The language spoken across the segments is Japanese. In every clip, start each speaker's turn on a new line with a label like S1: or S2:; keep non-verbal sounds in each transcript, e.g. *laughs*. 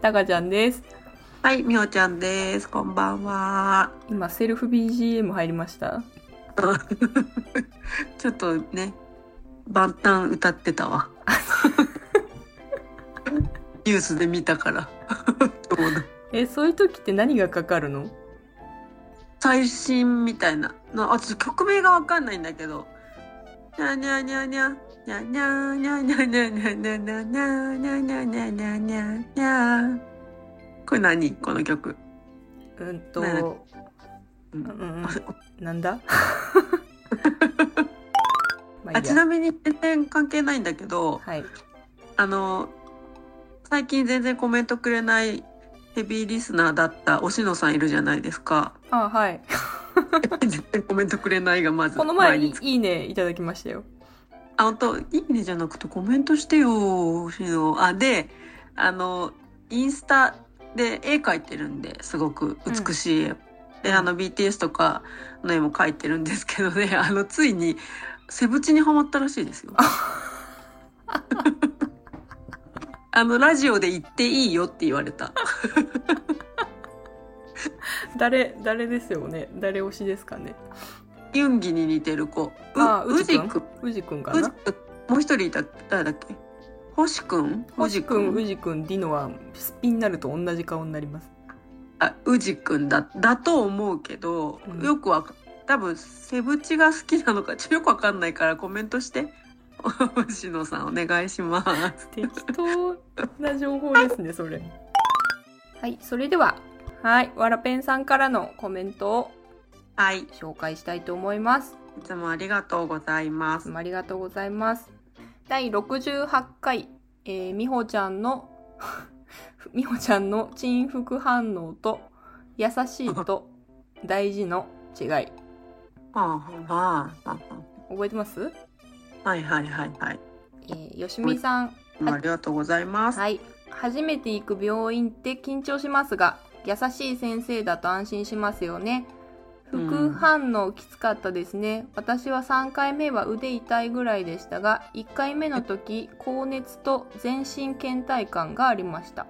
S1: たかちゃんです。
S2: はい、みほちゃんです。こんばんは。
S1: 今、セルフ BGM 入りました？*laughs*
S2: ちょっとね、万端歌ってたわ。*laughs* ニュースで見たから。*laughs*
S1: え、そういう時って何がかかるの？
S2: 最新みたいな。なあ、ちょっと曲名がわかんないんだけど。にゃにゃにゃにゃ。にゃにゃにゃにゃにゃにゃにゃにゃにゃにゃにゃにゃにゃにゃにゃこれ何この曲。
S1: うんと、
S2: ね
S1: う
S2: うん
S1: うん、なんだまあい
S2: あ
S1: いや
S2: ちなみに全然関係ないんだけど、
S1: はい。
S2: あの、最近全然コメントくれないヘビーリスナーだったおしのさんいるじゃないですか。
S1: あ、はい。
S2: 全然コメントくれないがまず
S1: この前
S2: に
S1: いいねいただきましたよ。
S2: あ、本当いいねじゃなくてコメントしてよ、おしの。あ、で、あの、インスタで絵描いてるんで、すごく美しい絵。で、あの BTS とかの絵も描いてるんですけどね、*laughs* あの、ついに、セブチにハマったらしいですよ。*laughs* あの、ラジオで言っていいよって言われた。*laughs*
S1: 誰、誰ですよね誰推しですかね
S2: ユンギに似てる子。う
S1: あ、
S2: う
S1: うじくん
S2: じくん。
S1: うじくんかな？
S2: もう一人いた、誰だっけ？星くん
S1: 星くん、
S2: うじくん
S1: ディノはスピになると同じ顔になります。
S2: あ、うじくんだ、だと思うけど、
S1: うん
S2: よくわか、多分、セブチが好きなのか、ちょっとよくわかんないからコメントして。星野さんお願いします。
S1: 適当な情報ですね、それ。はい、それでは、はい、わらぺんさんからのコメントを
S2: はい。い
S1: 紹介したいと思います。
S2: つもありがとうございます。
S1: もありがとうございます。第68回、えー、みほちゃんの、*laughs* みほちゃんの鎮服反応と、優しいと *laughs* 大事の違い。
S2: はあ、はあ、は
S1: 覚えてます？
S2: あ、はいはいはいはい。
S1: えー、よしみさん、
S2: ありがとうございます。
S1: はい。初めて行く病院って緊張しますが、優しい先生だと安心しますよね。副反応きつかったですね。私は3回目は腕痛いぐらいでしたが、1回目の時、高熱と全身倦怠感がありました。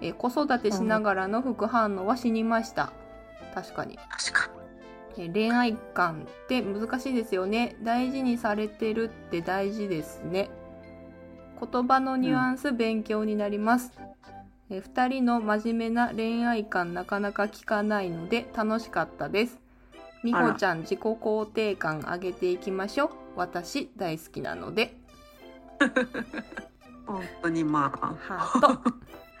S1: えー子育てしながらの副反応は死にました。確かに。
S2: 確か
S1: えー恋愛観って難しいですよね大事にされてるって大事ですね言葉のニュアンス勉強になります、えー二人の真面目な恋愛観なかなか聞かないので楽しかったです。みほちゃん自己肯定感上げていきましょう。私大好きなので。*laughs*
S2: 本当にまあ。
S1: ハート。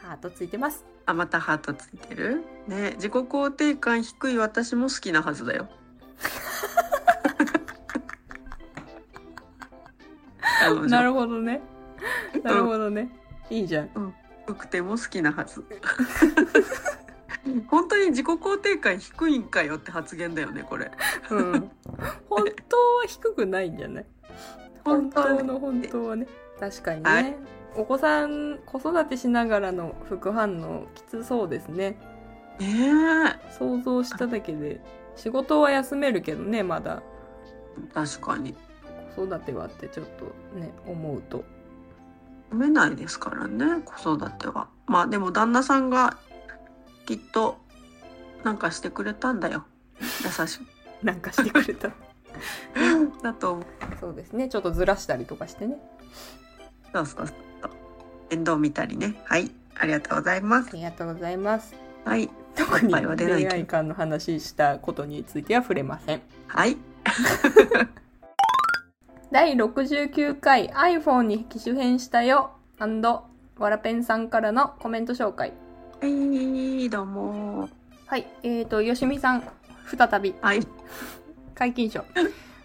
S1: *laughs* ハートついてます。
S2: あ、またハートついてる？ね、自己肯定感低い私も好きなはずだよ。*laughs*
S1: なるほどね。なるほどね。いいじゃん
S2: 低くても好きなはず。*laughs* 本当に自己肯定感低いんかよって発言だよね、これ。
S1: うん。本当は低くないんじゃない？*laughs* 本当の本当はね。確かにね、
S2: はい。
S1: お子さん子育てしながらの副反応きつそうですね。
S2: ね
S1: 想像しただけで。仕事は休めるけどねまだ。
S2: え、確かに。
S1: 子育てはってちょっとね思うと
S2: 読めないですからね、子育ては。まあでも旦那さんがきっとなんかしてくれたんだよ。優しく。*laughs*
S1: なんかしてくれた *laughs*
S2: だと思う。
S1: そうですねちょっとずらしたりとかしてね
S2: そうそうそう。面倒見たりね。はい。ありがとうございます
S1: あ。りがとうございます
S2: はい。
S1: 特に恋愛観の話したことについては触れません
S2: はい。*laughs*
S1: 第69回 iPhone に機種変したよわらぺんさんからのコメント紹介。
S2: はい、どうも。
S1: はいえーとよしみさん再び。
S2: はい。
S1: 解禁賞、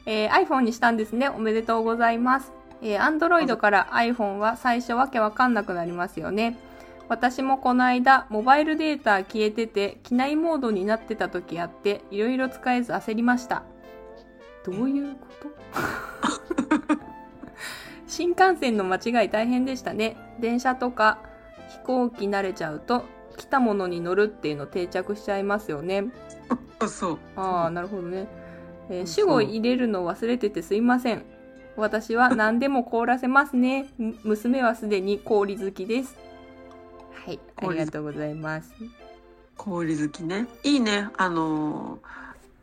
S1: えー iPhone にしたんですね。おめでとうございます。えー、Android から iPhone は最初わけわかんなくなりますよね。私もこの間モバイルデータ消えてて機内モードになってた時あっていろいろ使えず焦りましたどういうこと？新幹線の間違い大変でしたね。電車とか飛行機慣れちゃうと来たものに乗るっていうの定着しちゃいますよね。
S2: そう。そう。
S1: ああなるほどね、えー主語入れるの忘れててすいません。私は何でも凍らせますね。む娘はすでに氷好きです。はいありがとうございます。
S2: 氷好きね。いいね。あのー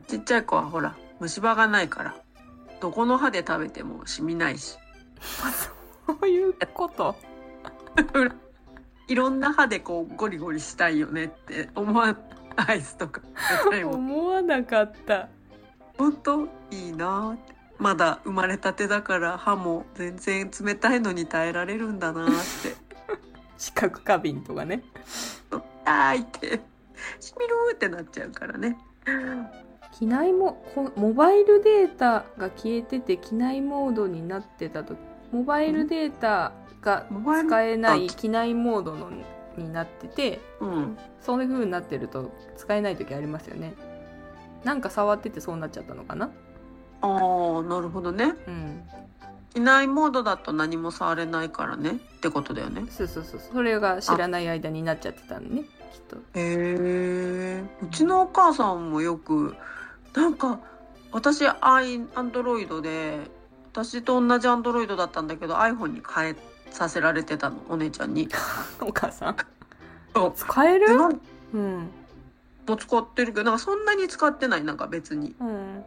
S2: ちっちゃい子はほら虫歯がないから。どこの歯で食べても染みないし。
S1: そういうこと？*laughs*
S2: いろんな歯でこうゴリゴリしたいよねって思わんアイスとか
S1: 思わなかった。
S2: 本当いいなって。まだ生まれたてだから歯も全然冷たいのに耐えられるんだなって。
S1: 知覚過敏とかね。
S2: 痛い。ってしみるってなっちゃうからね
S1: 機内もこモバイルデータが消えてて機内モードになってた時モバイルデータが使えない
S2: あ
S1: 機内モードのになってて
S2: うん。
S1: そういう風になってると使えない時ありますよね。なんか触っててそうなっちゃったのかな？
S2: ああなるほどね。
S1: うん。
S2: いないモードだと何も触れないからね。ってことだよね。
S1: そうそうそう。それが知らない間になっちゃってたんねきっと。
S2: へえうちのお母さんもよくなんか私アイアンドロイドで私と同じアンドロイドだったんだけど iPhone に変えさせられてたのお姉ちゃんに。*laughs*
S1: お母さん。
S2: そう。
S1: 使える？うん。
S2: も使ってるけどなんかそんなに使ってないなんか別に。
S1: うん。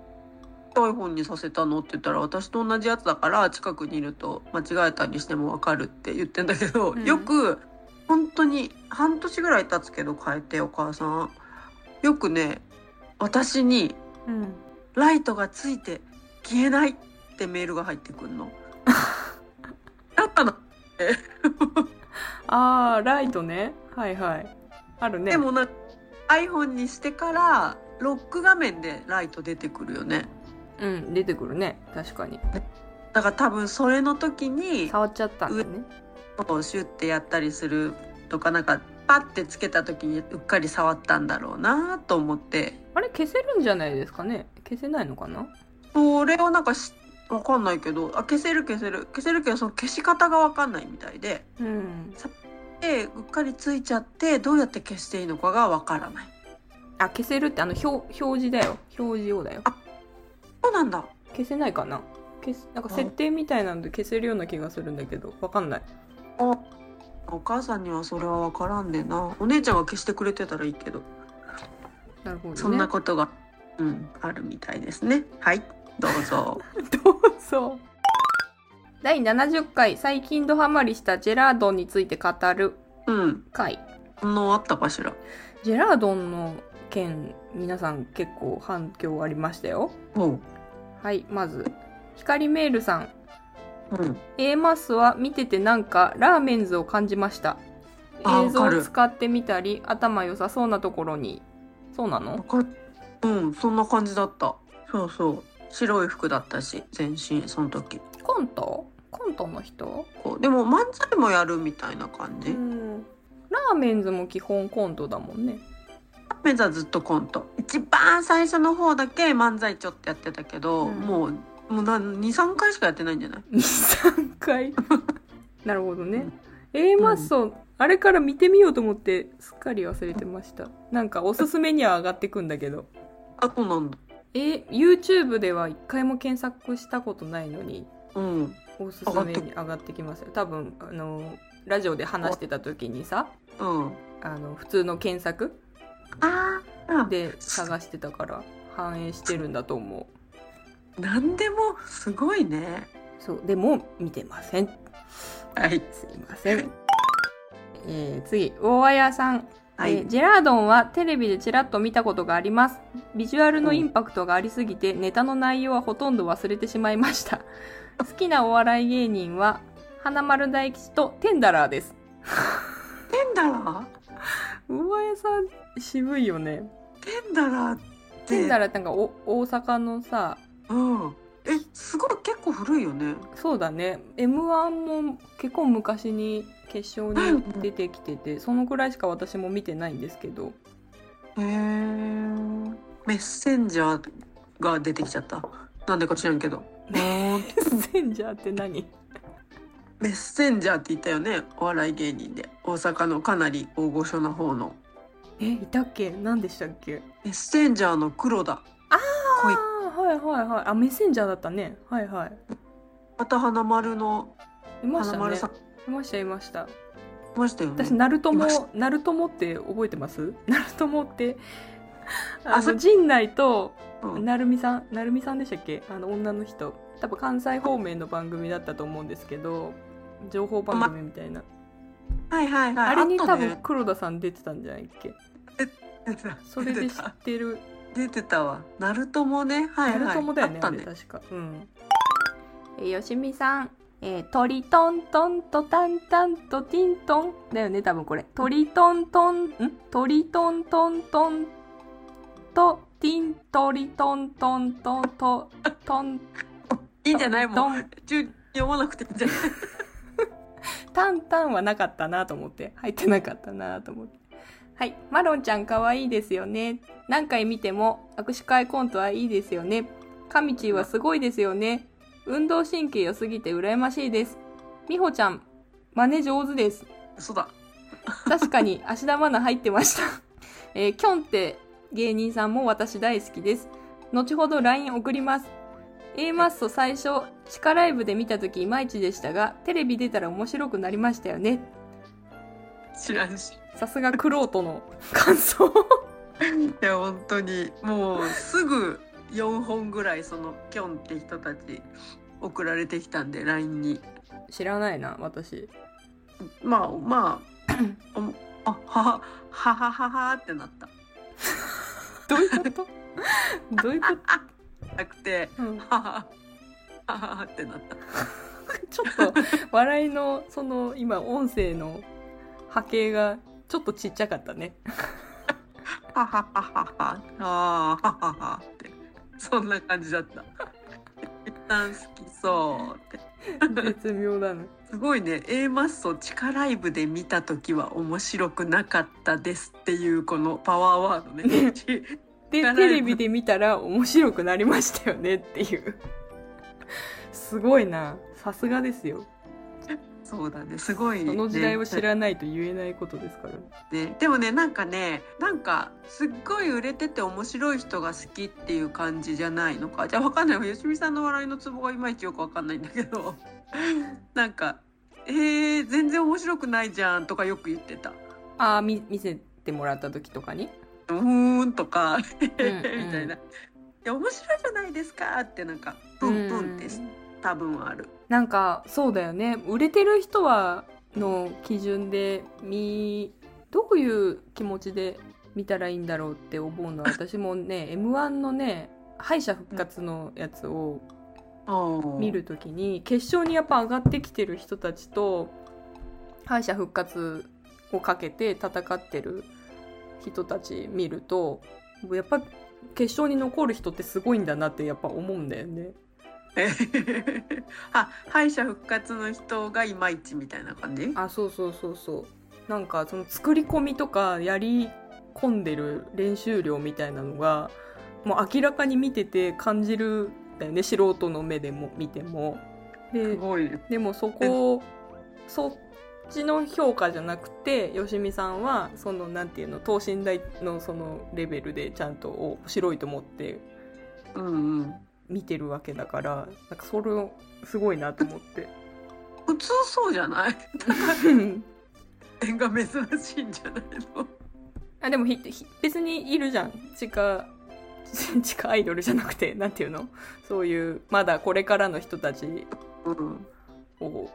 S2: iPhone にさせたのって言ったら私と同じやつだから近くにいると間違えたりしても分かるって言ってんだけど、
S1: うん。
S2: よく本当に半年ぐらい経つけど変えてお母さん。よくね私に
S1: うん。
S2: ライトがついて消えないってメールが入ってくんの。*laughs* だったの。
S1: あーライトね。はいはい。あるね。
S2: でもな iPhone にしてからロック画面でライト出てくるよね。
S1: うん出てくるね。確かに。
S2: だから多分それの時に
S1: 触っちゃったんだね。
S2: シュッてやったりするとかなんかパッてつけた時にうっかり触ったんだろうなと思って。
S1: あれ消せるんじゃないですかね？消せないのかな？
S2: それをなんかしわかんないけどあ消せる消せる。消せるけどその消し方がわかんないみたいで。
S1: うん。
S2: でうっかりついちゃってどうやって消していいのかがわからない。
S1: あ消せるってあの表表示だよ。表示用だよ。
S2: そうなんだ。
S1: 消せないかな？消すなんか設定みたいなので消せるような気がするんだけどわかんない。
S2: あお母さんにはそれはわからんでな。お姉ちゃんが消してくれてたらいいけど。
S1: なるほどね。
S2: そんなことが、うんあるみたいですね。はいどうぞ。
S1: どうぞ。*laughs* 第70回最近ドハマりしたジェラードンについて語る。
S2: うん。
S1: 回。
S2: そんなあったかしら。
S1: ジェラードンの件皆さん結構反響ありましたよ。はいまず光メールさん
S2: うん。
S1: A マスは見ててなんかラーメンズを感じました。映像を使ってみたり頭良さそうなところに。そうなの？
S2: うんそんな感じだった。そうそう。白い服だったし全身その時。
S1: コント？コントの人？
S2: こうでも漫才もやるみたいな感じ、
S1: うん。ラーメンズも基本コントだもんね。
S2: メンズはずっとコント。一番最初の方だけ漫才ちょっとやってたけど、
S1: うん。
S2: もうもう23回しかやってないんじゃない
S1: ？23回？*laughs* なるほどね。A マッソ、あれから見てみようと思ってすっかり忘れてました。なんかおすすめには上がってくんだけど。
S2: あそうなんだ。
S1: え YouTube では一回も検索したことないのに
S2: うん。
S1: おすすめに上がってきますよ。多分あのラジオで話してた時にさ
S2: うん。
S1: あの普通の検索
S2: ああ
S1: で探してたから反映してるんだと思う
S2: なんでもすごいね。
S1: そうでも見てません。
S2: はい。
S1: すいません。えー、次大綾さん。
S2: はい、
S1: えージェラードンはテレビでちらっと見たことがあります。ビジュアルのインパクトがありすぎてネタの内容はほとんど忘れてしまいました。*laughs* 好きなお笑い芸人は花丸大吉とテンダラーです。
S2: テンダラー？
S1: 大綾さん渋いよね。
S2: テンダラーって。
S1: テンダラーってなんかお大阪のさ
S2: うん。えすごい結構古いよね。
S1: そうだね。m 1も結構昔に決勝に出てきててそのくらいしか私も見てないんですけど。
S2: へえメッセンジャーが出てきちゃった？なんでか知らんけど。
S1: メッセンジャーって何？
S2: メッセンジャーって言ったよね？お笑い芸人で。大阪のかなり大御所な方の。
S1: えいたっけ？何でしたっけ？
S2: メッセンジャーの黒田。恋
S1: ああはいはい。はいあメッセンジャーだったね。はいはい。
S2: また花丸の
S1: いましたね。
S2: 花丸さん。
S1: いましたいました。
S2: ましたよね。
S1: 私ナルトもナルトもって覚えてます？*laughs* ナルトもって。あの陣内と
S2: うん。
S1: なるみさんなるみさんでしたっけ？あの女の人。多分関西方面の番組だったと思うんですけど情報番組みたいな、
S2: はいはいはい。
S1: あれに多分黒田さん出てたんじゃないっけ？それで知ってる
S2: 出てたわ。ナルトもね。はいはい。
S1: ナルトもだよねあ
S2: ったね。
S1: 確か。うん。えよしみさん。えー、トリトントンとタンタンとティントンだよね多分これ。トリトントンん？トリトントントンとティントリトントントンとトン
S2: いいんじゃない？も
S1: トン。
S2: う中読まなくていいんじゃない？*laughs* *laughs* *laughs*
S1: タンタンはなかったなと思って。入ってなかったなと思ってはい。マロンちゃん可愛いですよね。何回見ても握手会コントはいいですよね。カミチーはすごいですよね。運動神経良すぎて羨ましいです。みほちゃん真似上手です。
S2: 嘘だ。
S1: 確かに芦田愛菜入ってました。*laughs* えー、キョンって芸人さんも私大好きです。後ほど LINE 送ります。A マッソ最初地下ライブで見た時いまいちでしたがテレビ出たら面白くなりましたよね。
S2: 知らんし
S1: さすがクロートの感想。*laughs*
S2: いや本当に。もうすぐ4本ぐらいそのキョンって人たち送られてきたんで LINE に。
S1: 知らないな私。
S2: まあまあ *clears throat* おあははははははってなった。
S1: どういうこと？どういうこ
S2: なくて
S1: と、うん、
S2: はははははってなった。*laughs*
S1: ちょっと笑いのその今音声の波形がちょっとちっちゃかったね。
S2: はははははあーはははって。そんな感じだった。一旦好きそうって。*laughs*
S1: 絶妙だね。
S2: すごいね。A マッソ地下ライブで見た時は面白くなかったですっていうこのパワーワードね。ち
S1: でテレビで見たら面白くなりましたよねっていう。すごいな。さすがですよ
S2: そうだね。すごい、ね、
S1: その時代を知らないと言えないことですか？らね
S2: ね、でもねなんかねなんかすっごい売れてて面白い人が好きっていう感じじゃないのか？じゃあわかんない。わよしみさんの笑いのツボがいまいちよくわかんないんだけど。*laughs* なんか「えー、全然面白くないじゃん」とかよく言ってた。
S1: ああ見見せてもらった時とかに「
S2: うーん」とか。*laughs* み
S1: ん
S2: たいな「いや面白いじゃないですか」ってなんか「プンプン」って
S1: うん
S2: 多分ある。
S1: なんかそうだよね売れてる人はの基準で見どういう気持ちで見たらいいんだろうって思うのは *laughs* 私もね m 1のね敗者復活のやつを見るときに決勝にやっぱ上がってきてる人たちと敗者復活をかけて戦ってる人たち見るとやっぱ決勝に残る人ってすごいんだなってやっぱ思うんだよね。
S2: えあ敗者復活の人がいまいちみたいな感じ？
S1: あそうそうそうそう。なんかその作り込みとかやり込んでる練習量みたいなのがもう明らかに見てて感じるんだよね素人の目でも見ても。です
S2: ごい。
S1: でもそこそっちの評価じゃなくてよしみさんはそのなんていうの等身大のそのレベルでちゃんと面白いと思って。
S2: うんうん
S1: 見てるわけだからなんかそれをすごいなと思って。
S2: 普通そうじゃない？点が珍しいんじゃないの？
S1: あでもひひ別にいるじゃん。地下 *laughs* 地下アイドルじゃなくてなんていうの？そういうまだこれからの人たち
S2: うん。
S1: を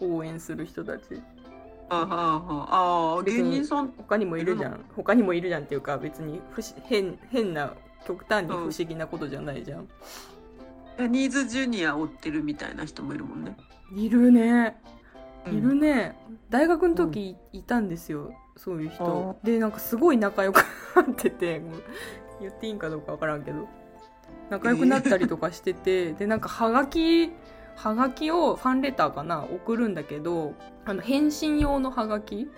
S1: 応援する人たち。
S2: あはああ。あ芸人さん。
S1: 他にもいるじゃん。他にもいるじゃんっていうか別に不思変変な極端に不思議なことじゃないじゃん、
S2: ジャニーズジュニア追ってるみたいな人もいるもんね。
S1: いるね。いる
S2: うん
S1: ね、大学の時いたんですよそういう人。でなんかすごい仲良くなっててもう言っていいんかどうかわからんけど。仲良くなったりとかしてて、でなんかはがきはがきをファンレターかな送るんだけどあの返信用のはがき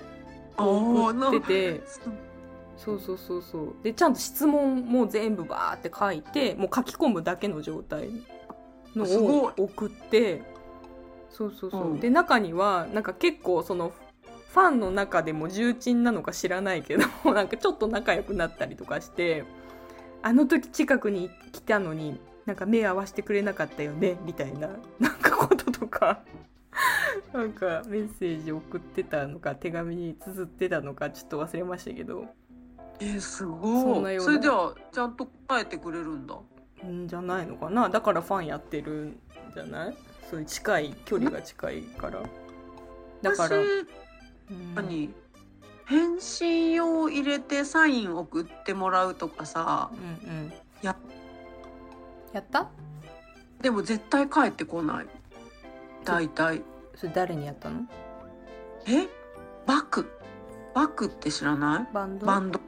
S1: を送っててそうそうそうそう。でちゃんと質問も全部バーって書いてもう書き込むだけの状態のを送ってそうそうそう、
S2: うん。
S1: で中にはなんか結構そのファンの中でも重鎮なのか知らないけど *laughs* なんかちょっと仲良くなったりとかしてあの時近くに来たのになんか目合わせてくれなかったよねみたいな *laughs* なんかこととか *laughs* なんかメッセージ送ってたのか手紙に綴ってたのかちょっと忘れましたけど
S2: えー、す
S1: そ
S2: ごい。それじゃあ、ちゃんと答えてくれるんだ。
S1: んじゃないのかな？だからファンやってるんじゃない？そういう近い距離が近いから。だから、
S2: 何？返信を入れてサイン送ってもらうとかさ。
S1: うんうん。
S2: や
S1: やった？
S2: でも絶対帰ってこない。大体。
S1: それ誰にやったの？
S2: え？バク。バクって知らない？
S1: バンド？
S2: バンド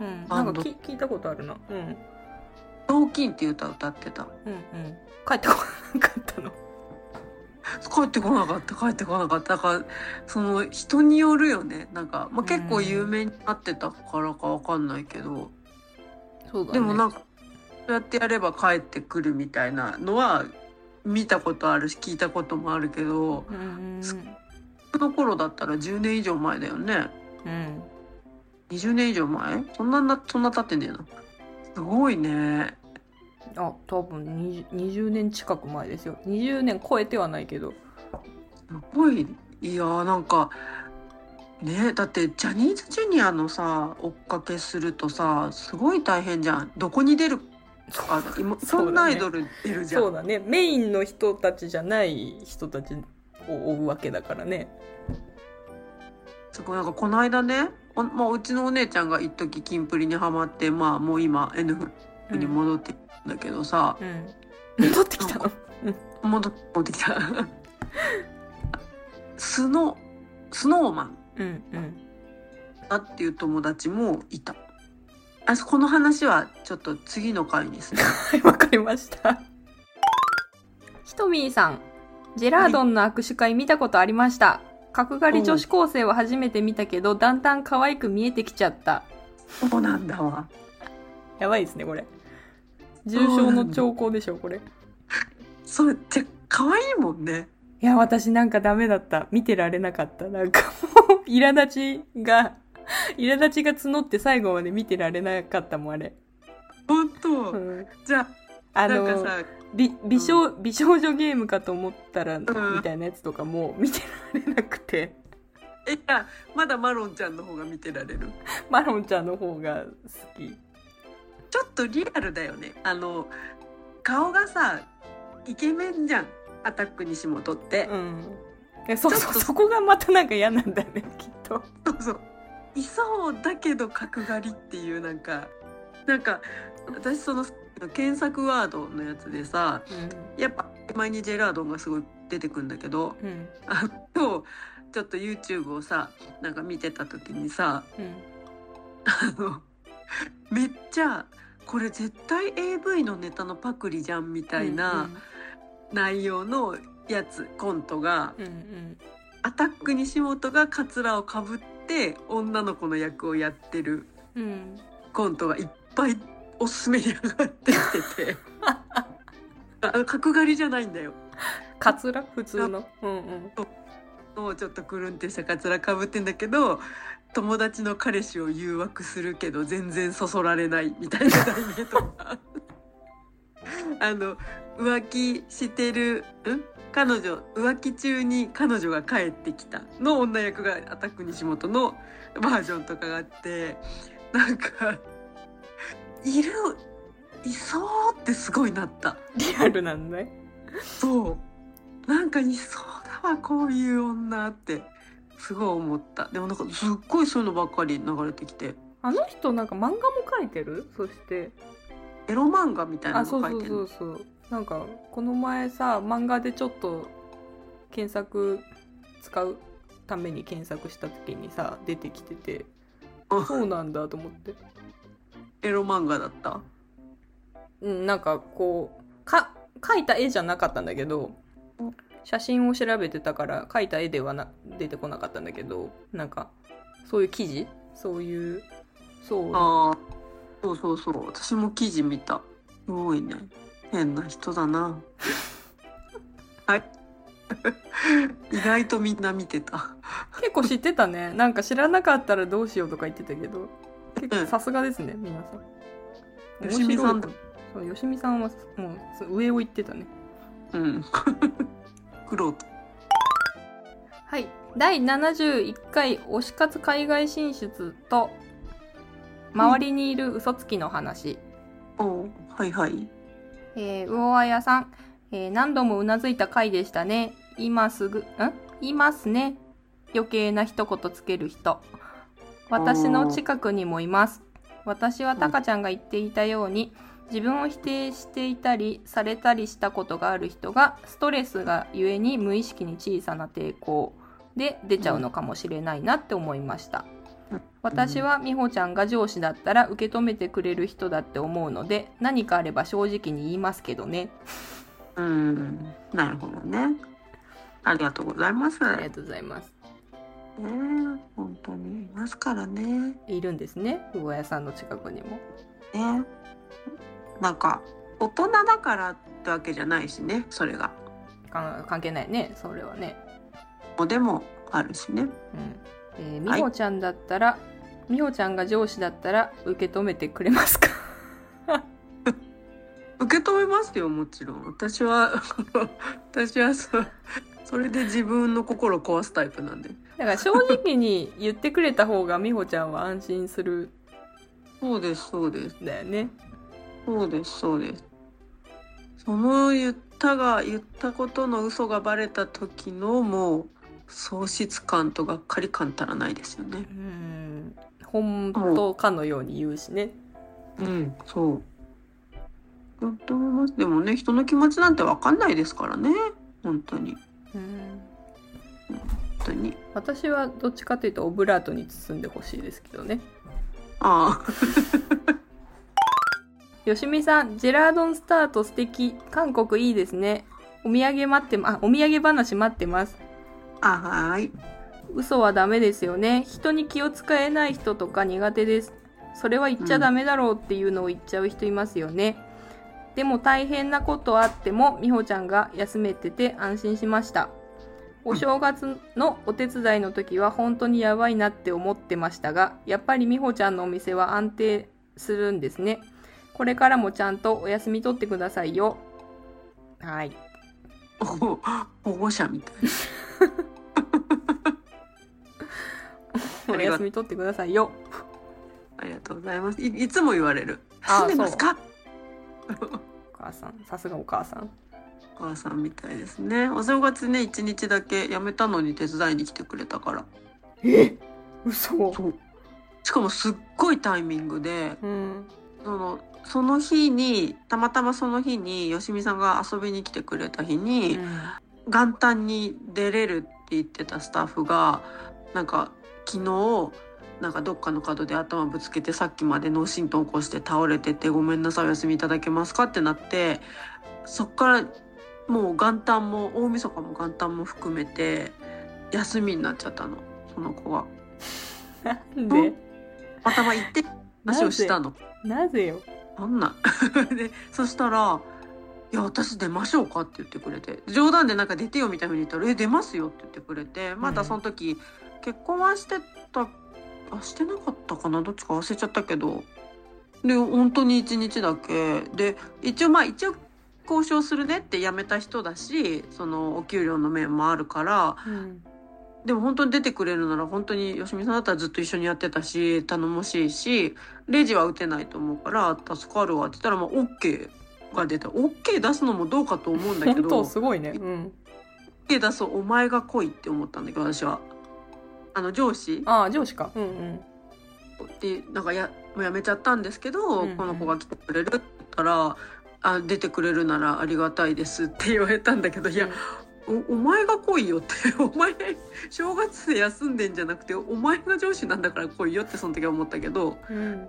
S1: うん、なんかき聞いたことあるな。うん「
S2: 同金」っていう歌歌ってた。
S1: うんうん。帰ってこなかったの。*laughs*
S2: 帰ってこなかった帰ってこなかった。だからその人によるよね。なんか、まあ、結構有名になってたからかわかんないけど、
S1: そうだね。
S2: でもなんかそうやってやれば帰ってくるみたいなのは見たことあるし聞いたこともあるけど
S1: うんうん
S2: その頃だったら10年以上前だよね。
S1: うん
S2: 20年以上前そんななそんな経ってねえな。すごいね。
S1: あ多分 20, 20年近く前ですよ。20年超えてはないけど。
S2: すごい。いやーなんかねだってジャニーズジュニアのさ追っかけするとさすごい大変じゃん。どこに出る？あ今
S1: そ
S2: んなアイドル出るじゃん。
S1: そうだね。メインの人たちじゃない人たちを追うわけだからね
S2: すごいなんかこの間ねおまあ、うちのお姉ちゃんが一時キンプリにハマってまあもう今 NF に戻ってるんだけどさ、
S1: うん。戻ってきたの？
S2: 戻戻ってきた。スノスノーマン。
S1: うんうん。
S2: だっていう友達もいた。あこの話はちょっと次の回にする。
S1: は *laughs* いわかりました。ひとみーさんジェラードンの握手会見たことありました角刈り女子高生は初めて見たけどだんだん可愛く見えてきちゃった。
S2: そうなんだわ。
S1: やばいですねこれ。重症の兆候でしょこれ。
S2: そうって可愛いもんね。
S1: いや私なんかダメだった。見てられなかった。なんかもう苛立ちが *laughs* 苛立ちが募って最後まで見てられなかったもんあれ、
S2: 本当、
S1: うん、
S2: じゃ
S1: あ
S2: あなんか
S1: の
S2: さ
S1: 美美少美少女ゲームかと思ったら、
S2: ん。
S1: みたいなやつとかも *laughs* 見てられなくて。
S2: えいやまだマロンちゃんの方が見てられる。*laughs*
S1: マロンちゃんの方が好き。
S2: ちょっとリアルだよね。あの顔がさイケメンじゃん。アタック西本って、
S1: うん。えそうそうそこがまたなんか嫌なんだよね *laughs* きっと。
S2: そうそう。いそうだけど角刈りっていうなんかなんか私その検索ワードのやつでさやっぱ前にジェラードンがすごい出てくんだけど
S1: うん。
S2: 今日ちょっと YouTube をさなんか見てた時にさ
S1: うん。
S2: あのめっちゃこれ絶対 AV のネタのパクリじゃんみたいな内容のやつコントが
S1: うんうん。
S2: アタック西本がカツラをかぶって女の子の役をやってる
S1: うんうん。
S2: コントがいっぱいおすすめに上がってきてて。*laughs* あ角刈りじゃないんだよ。
S1: カツラ？普通の？うんうん。
S2: もうちょっとくるんってしたカツラかぶってんだけど友達の彼氏を誘惑するけど全然そそられないみたいな題名とか。*laughs* あの浮気してるん？彼女浮気中に彼女が帰ってきた。の女役がアタック西本のバージョンとかがあってなんかいるいそうってすごいなった。
S1: リアルなんだね
S2: そう。なんかいそうだわこういう女ってすごい思った。でもなんかすっごいそういうのばっかり流れてきて。
S1: あの人なんか漫画も描いてる？そして。
S2: エロ漫画みたいな
S1: あ
S2: の
S1: そうそうそ
S2: 書いてる
S1: うそうなんかこの前さ漫画でちょっと検索使うために検索した時にさ出てきてて。
S2: うん。
S1: そうなんだと思って
S2: エロ漫画だった？
S1: うんなんかこうか描いた絵じゃなかったんだけど
S2: うん
S1: 写真を調べてたから描いた絵ではな出てこなかったんだけどなんかそういう記事？そういうそう。
S2: ああそうそうそう。私も記事見た。すごいね。変な人だな。*laughs* はい。*laughs* 意外とみんな見てた。
S1: 結構知ってたね。なんか知らなかったらどうしようとか言ってたけど結構さすがですね皆さん
S2: よしみさん
S1: そうよしみさんはもう上を行ってたね
S2: うん苦労と
S1: はい。第71回推し活海外進出と、周りにいる嘘つきの話。
S2: おはいはい。
S1: えー、魚あやさん、えー何度もうなずいた回でしたね。今すぐ、ん？いますね。余計な一言つける人。私の近くにもいます。私はタカちゃんが言っていたように、自分を否定していたりされたりしたことがある人がストレスがゆえに無意識に小さな抵抗で出ちゃうのかもしれないなって思いました。私は美穂ちゃんが上司だったら受け止めてくれる人だって思うので何かあれば正直に言いますけどね
S2: うん。なるほどね。ありがとうございます。
S1: ありがとうございます
S2: ねえ本当にいますからね。
S1: いるんですね魚屋さんの近くにも
S2: ね。なんか大人だからってわけじゃないしね。それが。
S1: か関係ないねそれはね
S2: でもあるしね。
S1: うんえー、美穂ちゃんだったら、美穂ちゃんが上司だったら受け止めてくれますか？*laughs*
S2: 受け止めますよもちろん。私は *laughs* 私はそそれで自分の心を壊すタイプなんで。
S1: だから正直に言ってくれた方が美穂ちゃんは安心する
S2: そうですそうです。
S1: んだよね
S2: そうですそうです。その言ったが言ったことの嘘がバレた時のもう喪失感とがっかり感たらないですよね
S1: う。ん本当かのように言うしね
S2: うん、そう。本当思います。でもね、人の気持ちなんてわかんないですからね。本当に。
S1: うん。
S2: 本当に。
S1: 私はどっちかというとオブラートに包んでほしいですけどね。
S2: あ
S1: よしみさんジェラードンスタート素敵。韓国いいですね。お土産待ってまあお土産話待ってます。
S2: あ、あはーい。
S1: 嘘はダメですよね。人に気を使えない人とか苦手です。それは言っちゃダメだろうっていうのを言っちゃう人いますよね、でも大変なことあっても美穂ちゃんが休めてて安心しました。お正月のお手伝いの時は本当にやばいなって思ってましたがやっぱり美穂ちゃんのお店は安定するんですね。これからもちゃんとお休み取ってくださいよ。はい。
S2: お保護者みたい。*laughs*
S1: お
S2: ありが
S1: 休み取ってくださいよ。
S2: ありがとうございます。いいつも言われる。
S1: あ
S2: 休んでますか？
S1: お母さんさすがお母さん
S2: お母さんみたいですね。お正月ね、一日だけ辞めたのに手伝いに来てくれたから。
S1: え？嘘
S2: そう。しかもすっごいタイミングで、
S1: うん
S2: その、その日に、たまたまその日に、よしみさんが遊びに来てくれた日に、元旦に出れるって言ってたスタッフが、なんか、昨日、なんかどっかの角で頭ぶつけてさっきまで脳震盪起こして倒れててごめんなさいお休みいただけますかってなってそっからもう元旦も大晦日も元旦も含めて休みになっちゃったのその子が。
S1: なんで？
S2: たまたま行って話をしたの。
S1: なぜ？よ？
S2: なんな。ん *laughs* でそしたら「いや私出ましょうか」って言ってくれて。冗談でなんか出てよみたいなふうに言ったら「え出ますよ」って言ってくれて。まだその時、結婚はしてたあしてなかったかな？どっちか忘れちゃったけど。で本当に1日だけ。で一応まあ一応交渉するねって辞めた人だしそのお給料の面もあるから。
S1: うん。
S2: でも本当に出てくれるなら本当に吉見さんだったらずっと一緒にやってたし頼もしいしレジは打てないと思うから助かるわって言ったらまあ OK が出た。OK 出すのもどうかと思うんだけ *laughs*
S1: 本当
S2: ど
S1: すごいね。うん。
S2: OK 出すお前が来いって思ったんだけど私は。あの上司
S1: ああ上司か。うんうん。
S2: でなんかやもう辞めちゃったんですけど、
S1: うんうん。
S2: この子が来てくれるって言ったらあ出てくれるならありがたいですって言われたんだけどいやおお前が来いよって *laughs* お前正月で休んでんじゃなくてお前が上司なんだから来いよってその時は思ったけど
S1: うん。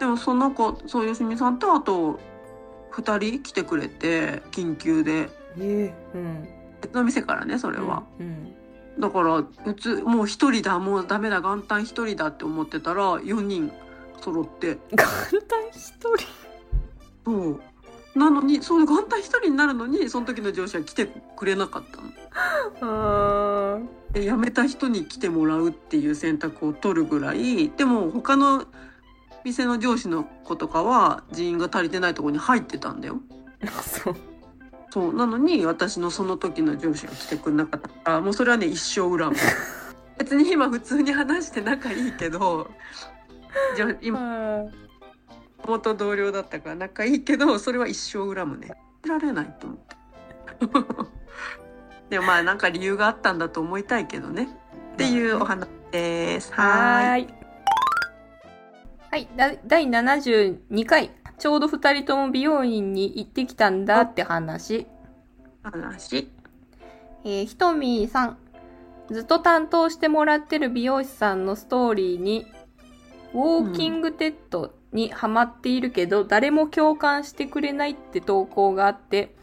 S2: でもその子そうよしみさんとあと2人来てくれて緊急で。
S1: ええうん。
S2: 別の店からねそれは、
S1: うん
S2: だからうつもう1人だもうダメだ元旦1人だって思ってたら4人揃って。
S1: 元旦一人？
S2: そう。なのにそう元旦1人になるのにその時の上司は来てくれなかったの。
S1: あ
S2: で辞めた人に来てもらうっていう選択を取るぐらいでも他の店の上司の子とかは人員が足りてないところに入ってたんだよ。
S1: あ *laughs* そう
S2: そうなのに私のその時の上司が来てくれなかった。からもうそれはね一生恨む。*laughs* 別に今普通に話して仲いいけどじゃあ今
S1: うん
S2: 元同僚だったから仲いいけどそれは一生恨むね。いられないと思って。*laughs* でもまあなんか理由があったんだと思いたいけどね。っていうお話です。はい。
S1: はい、だ第72回。ちょうど二人とも美容院に行ってきたんだって話。
S2: 話
S1: えーひとみーさん。ずっと担当してもらってる美容師さんのストーリーに、ウォーキングテッドにハマっているけど、誰も共感してくれないって投稿があって、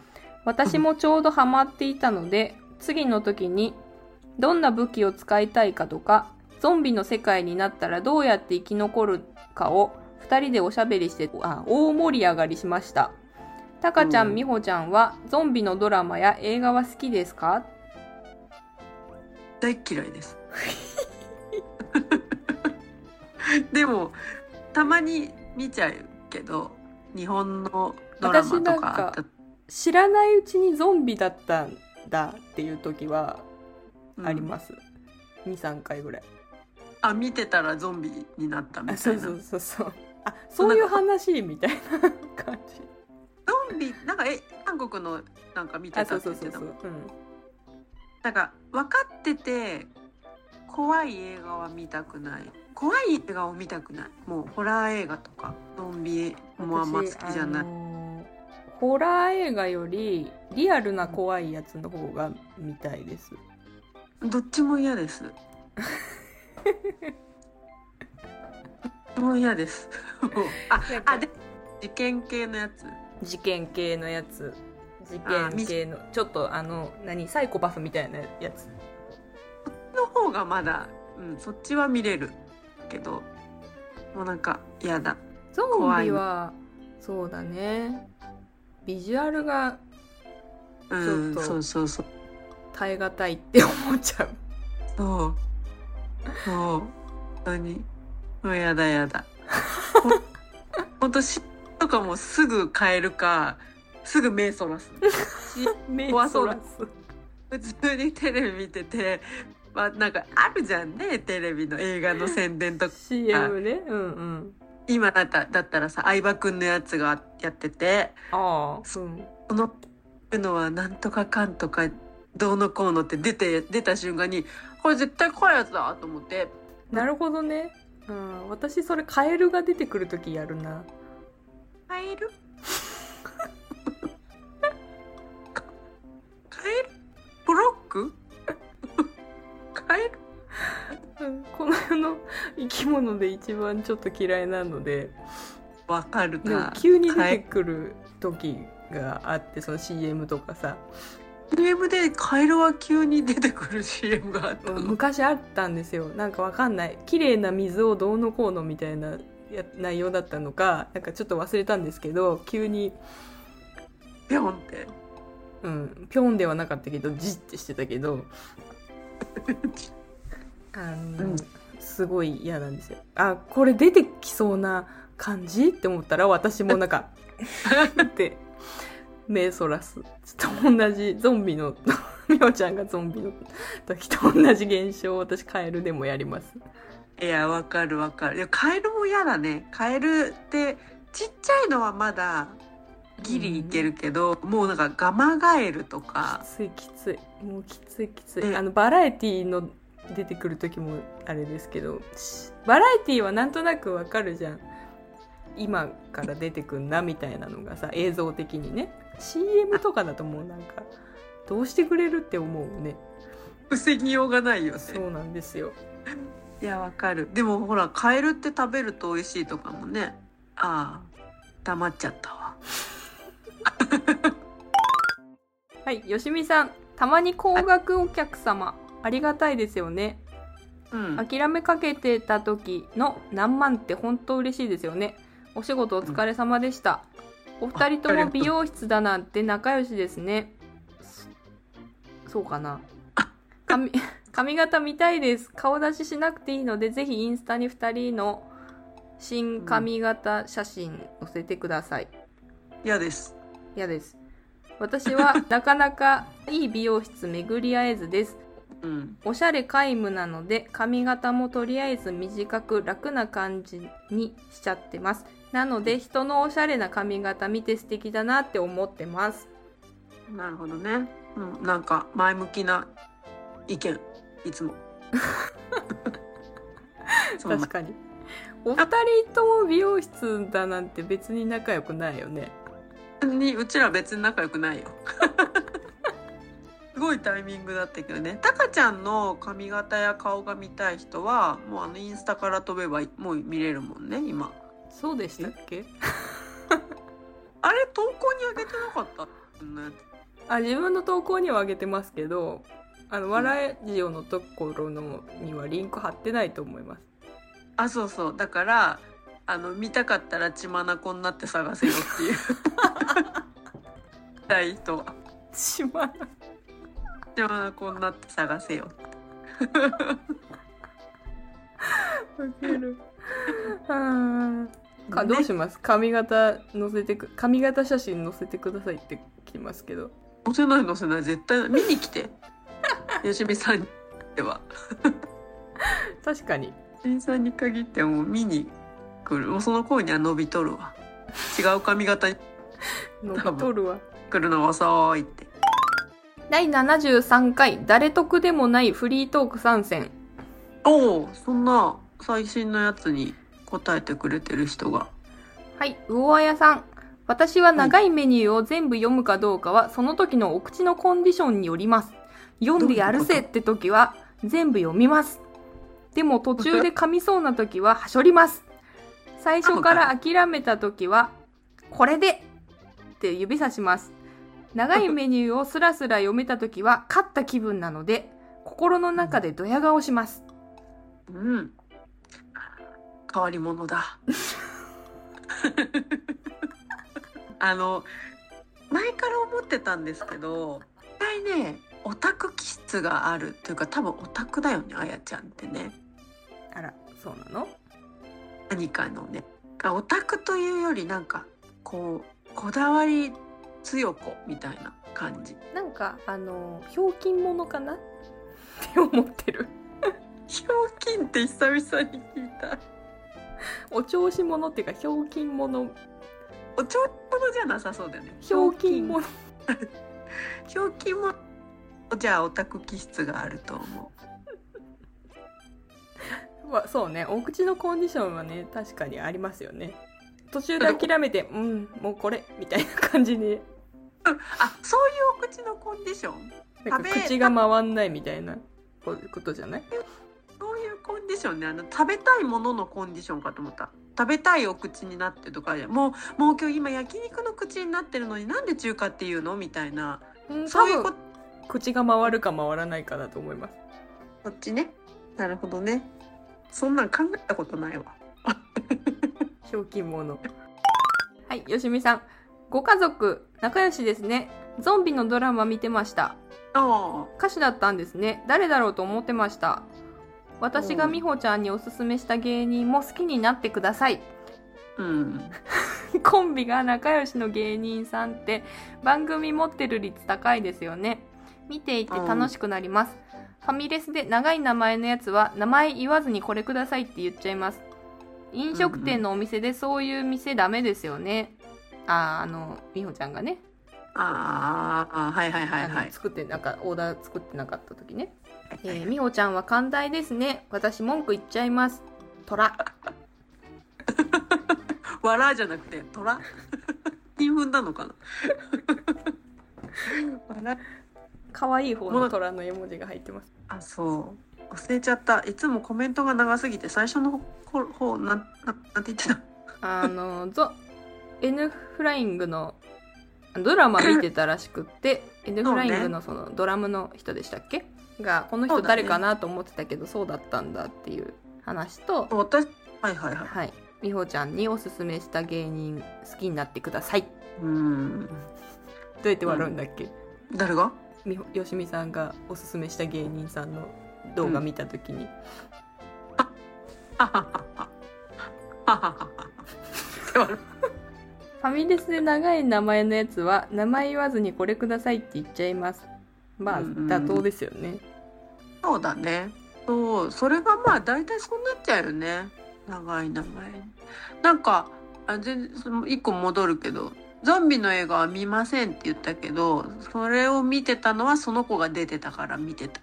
S1: 私もちょうどハマっていたので、次の時に、どんな武器を使いたいかとか、ゾンビの世界になったらどうやって生き残るかを二人でおしゃべりして、あ、大盛り上がりしました。たかちゃ
S2: うん
S1: ん、みほちゃんはゾンビのドラマや映画は好きですか？
S2: 大嫌いです *laughs* でもたまに見ちゃうけど日本のドラマとか
S1: 知らないうちにゾンビだったんだっていう時はあり
S2: す、
S1: ます。2、3回ぐらい。
S2: あ見てたらゾンビになったみたいな
S1: あ、そうそうそうそう。あ、そういう話みたいな感じ。
S2: ゾンビなんかえ韓国のなんか見て
S1: あ、
S2: たって言ってたも。
S1: ん
S2: なんか分かってて怖い映画は見たくない怖い映画を見たくないもうホラー映画とかゾンビもあんま好きじゃない、
S1: 私あのーホラー映画よりリアルな怖いやつの方が見たいです。
S2: どっちも嫌です *laughs* *laughs* も嫌です *laughs* ああで事件系のやつ
S1: 事件系のやつ。事
S2: あ
S1: 件系の、ちょっとあの、何、サイコパスみたいなやつ。
S2: の方がまだ、うん、そっちは見れるけどもうなんか嫌だ
S1: ゾンビは、そうだね。ビジュアルが
S2: うん
S1: ちょっと
S2: そうそうそう
S1: 耐え難いって思っちゃう。
S2: そうそう本当にもうやだやだほ *laughs* ほんとしとかもすぐ変えるかすぐ目そらす *laughs* し
S1: 目
S2: 怖そ
S1: らす。
S2: 普通にテレビ見ててまあなんかあるじゃんねテレビの映画の宣伝とか
S1: CM ね。うんうん。
S2: 今だっただったらさ相葉くんのやつがやってて
S1: ああ、うん。
S2: こののはなんとかかんとかどうのこうのって出て出た瞬間にこれ絶対怖いやつだと思って。
S1: なるほどね。うん。私それカエルが出てくるときやるな。
S2: カエル？*laughs* カエル？ブロック？*laughs* カエル？
S1: うん。この世の生き物で一番ちょっと嫌いなので、
S2: わかるな。
S1: 急に出てくる時があって、その CM とかさ。
S2: CM でカエルは急に出てくる CM があったの？
S1: 昔あったんですよ。なんかわかんない。綺麗な水をどうのこうのみたいなや内容だったのかなんかちょっと忘れたんですけど急に。
S2: ピョンって。
S1: うん。ピョンではなかったけどジッてしてたけど。*laughs* あの、
S2: うん。
S1: すごい嫌なんですよ。あこれ出てきそうな感じ？って思ったら私もなんか *laughs* って目そらす。ちょっと同じゾンビの *laughs* みおちゃんがゾンビの時と同じ現象を私カエルでもやります。
S2: いやわかるわかる。いやカエルも嫌だね。カエルってちっちゃいのはまだギリいけるけど、もうなんかガマガエルとか。
S1: きついきつい。もうきついきつい。
S2: で
S1: あのバラエティーの出てくる時もあれですけどしバラエティーはなんとなくわかるじゃん。今から出てくんなみたいなのがさ映像的にね CM とかだともうなんかどうしてくれるって思うね。
S2: 防ぎようがないよね。
S1: そうなんですよ。
S2: いやわかる。でもほらカエルって食べると美味しいとかもね。ああ黙っちゃったわ。*laughs*
S1: はいよしみさん。たまに高額お客様。ありがたいですよね。
S2: うん。
S1: 諦めかけてた時の何万って本当嬉しいですよね。お仕事お疲れ様でした、お二人とも美容室だなんて仲良しですね。そそうかな。髪 *laughs* 髪型見たいです。顔出ししなくていいのでぜひインスタに二人の新髪型写真載せてください。
S2: 嫌です。
S1: 嫌です。私は *laughs* なかなかいい美容室巡り合えずです。
S2: うん。
S1: おしゃれ皆無なので髪型もとりあえず短く楽な感じにしちゃってます。なので人のおしゃれな髪型見て素敵だなって思ってます。
S2: なるほどね。うん。なんか前向きな意見。いつも。*laughs*
S1: 確かに。お二人とも美容室だなんて別に仲良くないよね。
S2: にうちら別に仲良くないよ。*laughs* すごいタイミングだったけどね。タカちゃんの髪型や顔が見たい人はもうあのインスタから飛べばもう見れるもんね今。
S1: そうでしたっけ？*laughs*
S2: あれ投稿に上げてなかった
S1: あ、自分の投稿には上げてますけど、あの、笑いジオのところのにはリンク貼ってないと思います。
S2: あそうそうだからあの見たかったら血眼になって探せよっていう。見たい人は血眼になって探せよ。
S1: ウケる。はあ。かどうします？髪型載せてく髪型写真載せてくださいって来てますけど。
S2: 載せない載せない。絶対見に来て。よしみさんでは。
S1: 確かに
S2: よしみさんに限ってもう見に来る。もうその頃には伸びとるわ。違う髪型に。*laughs*
S1: 伸びとるわ。
S2: 来るの遅いって。
S1: 第73回誰得でもないフリートーク参戦。
S2: おおそんな最新のやつに答えてくれてる人が。
S1: はい魚あやさん。私は長いメニューを全部読むかどうかはその時のお口のコンディションによります。読んでやるぜって時は全部読みます。でも途中で噛みそうな時ははしょります。最初から諦めた時はこれでって指さします。長いメニューをスラスラ読めた時は勝った気分なので心の中でドヤ顔します。
S2: うん。変わり者だ。*laughs* あの、前から思ってたんですけど、一回ね、オタク気質があるっていうか多分オタクだよね、あやちゃんってね。
S1: あらそうなの？
S2: 何かのね。オタクというよりなんか、こう、こだわり強子みたいな感じ。
S1: なんかあのひょうきん者かな？って思ってる *laughs*
S2: ひょうきんって久々に聞いた。
S1: お調子者っていうかひょうきん者。
S2: おちょうどじゃなさそうだよね。
S1: ひょうきん者。
S2: ひょうきんもじゃあオタク気質があると思
S1: は *laughs* そうね。お口のコンディションはね確かにありますよね。途中で諦めてうんもうこれみたいな感じで。
S2: う。あそういうお口のコンディション？
S1: 口が回んないみたいなこことじゃない？
S2: コンディションねあの食べたいもののコンディションかと思った。食べたいお口になってとかでもうもう今日今焼肉の口になってるのになんで中華っていうのみたいな。
S1: うん
S2: そういうこ
S1: 多分口が回るか回らないかだと思います。
S2: そっちね。なるほどね。そんなん考えたことないわ。
S1: ひょうきん者はいよしみさん。ご家族仲良しですね。ゾンビのドラマ見てました。
S2: あ。
S1: 歌手だったんですね。誰だろうと思ってました私が美穂ちゃんにおすすめした芸人も好きになってください。
S2: あうん。*laughs*
S1: コンビが仲良しの芸人さんって番組持ってる率高いですよね。見ていて楽しくなります。ファミレスで長い名前のやつは名前言わずにこれくださいって言っちゃいます。飲食店のお店でそういう店ダメですよね。あーあの美穂ちゃんがね。
S2: あーあはいはいはいはい。
S1: 作ってなんかオーダー作ってなかった時ねえー、美穂ちゃんは寛大ですね。私文句言っちゃいます。虎。*laughs*
S2: わらじゃなくて虎韻踏んだのかな *laughs* わら
S1: 可愛い方の虎の絵文字が入ってます。
S2: あそう忘れちゃったいつもコメントが長すぎて最初の方方なんなんなんて言ってた？
S1: あの、ゾ、N フライングのドラマ見てたらしくって、N フライングのそのドラムの人でしたっけ？が、この人誰かなと思ってたけど、そうだったんだっていう話と、
S2: 私はいはいはい。
S1: はい。美穂ちゃんにおすすめした芸人好きになってください。ど
S2: うん。
S1: うやって笑うんだっけ、
S2: 誰が？
S1: みほよしみさんがおすすめした芸人さんの動画見たときに、
S2: う
S1: フファミレスで長い名前のやつは名前言わずにこれくださいって言っちゃいますまあ
S2: うんうん
S1: 妥当ですよね
S2: そうだね。そう、それがまあ大体そうなっちゃうよね。長い名前。なんか、あ全然その一個戻るけど、ゾンビの映画は見ませんって言ったけど、それを見てたのはその子が出てたから見てた。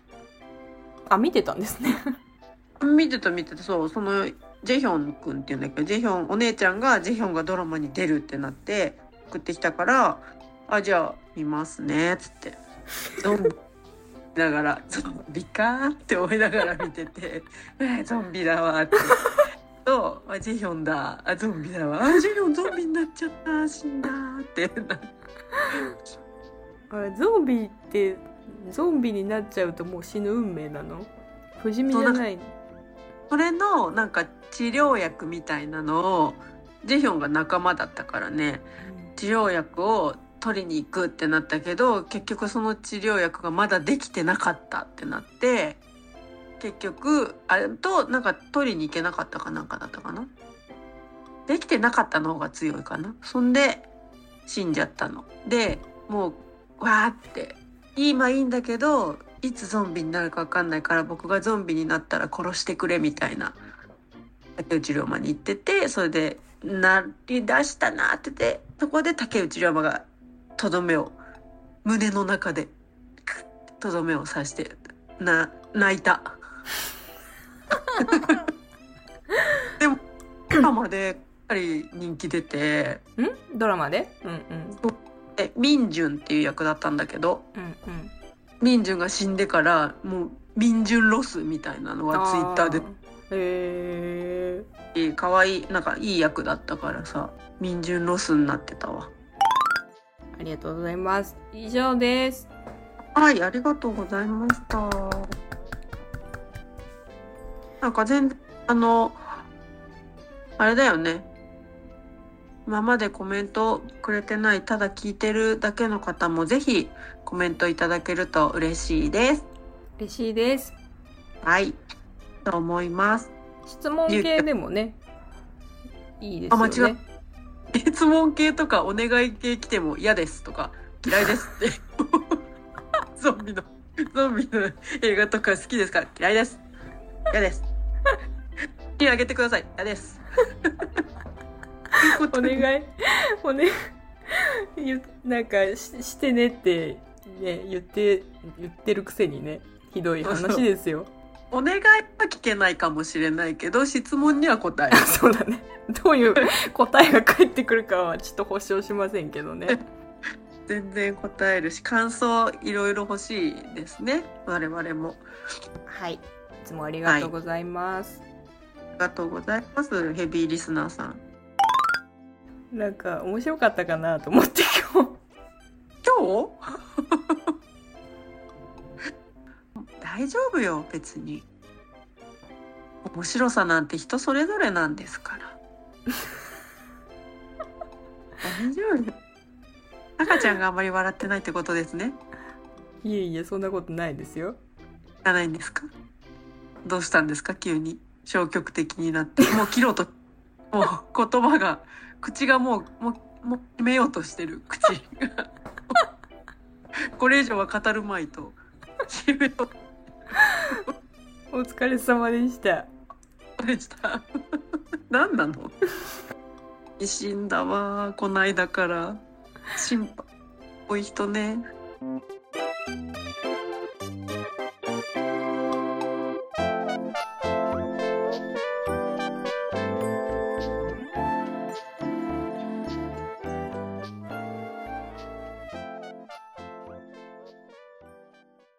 S1: あ見てたんですね *laughs*
S2: 見てた見てた、そう、その、ジェヒョンくんって言うんだけ？ど、ジェヒョン、お姉ちゃんがジェヒョンがドラマに出るってなって、送ってきたから、あ、じゃあ見ますね、つって。ゾンビだから、ゾンビかーって思いながら見てて、*laughs* えーゾンビだわーって。と、あ、ジェヒョンだ、あ、ゾンビだわ、あ、ジェヒョンゾンビになっちゃった、死んだーって。*laughs* な。
S1: あゾンビってゾンビになっちゃうともう死ぬ運命なの？不死身じゃないの？
S2: それの、なんか治療薬みたいなのを、ジェヒョンが仲間だったからね、治療薬を取りに行くってなったけど結局その治療薬がまだできてなかったってなって結局あれとなんか取りに行けなかったかなんかだったかな。できてなかったの方が強いかな。そんで死んじゃったの。でもうわーって今いいんだけどいつゾンビになるか分かんないから僕がゾンビになったら殺してくれみたいな。竹内涼真に言っててそれでなりだしたなっててそこで竹内涼真がとどめを胸の中でとどめを刺してな泣いた。*laughs* でもドラマでやっぱり人気出て。
S1: ん？ドラマで？うんうん。
S2: でミンジュンっていう役だったんだけど
S1: うんうん。
S2: ミンジュンが死んでからもうミンジュンロスみたいなのがツイッターで。
S1: あへえ
S2: 可愛いなんかいい役だったからさミンジュンロスになってたわ
S1: ありがとうございます。以上です。
S2: はいありがとうございました。なんか全然あのあれだよね。今までコメントくれてないただ聞いてるだけの方もぜひコメントいただけると嬉しいです。
S1: 嬉しいです。
S2: はい。と思います。
S1: 質問系でもねいいです
S2: あ間違
S1: よね *laughs*
S2: 質問系とかお願い系来ても嫌ですとか嫌いですって。*laughs* ゾンビのゾンビの映画とか好きですか？嫌いです。嫌です。手あげてください。嫌です。*laughs*
S1: お願い。おねなんかししてねってね言って言ってるくせにねひどい話ですよ。
S2: お願いは聞けないかもしれないけど質問には答える。*laughs*
S1: そうだね。どういう *laughs* 答えが返ってくるかはちょっと保証しませんけどね。*laughs*
S2: 全然答えるし感想いろいろ欲しいですね。我々も。
S1: はい。いつもありがとうございます、
S2: ありがとうございますヘビーリスナーさん。
S1: なんか面白かったかなと思って今日。
S2: 今日？大丈夫よ別に。面白さなんて人それぞれなんですから。*laughs* 大丈夫。赤ちゃんがあんまり笑ってないってことですね。
S1: いえいえそんなことないですよ。
S2: じゃないんですか？どうしたんですか？急に。消極的になって。もう切ろうと。*laughs* もう言葉が口がもうもうもう決めようとしてる。口が。*laughs* これ以上は語るまいと。決めよう *laughs*
S1: お疲れ様でした。
S2: とした。何なの？*laughs* 死んだわこないだから。心配。多い人ね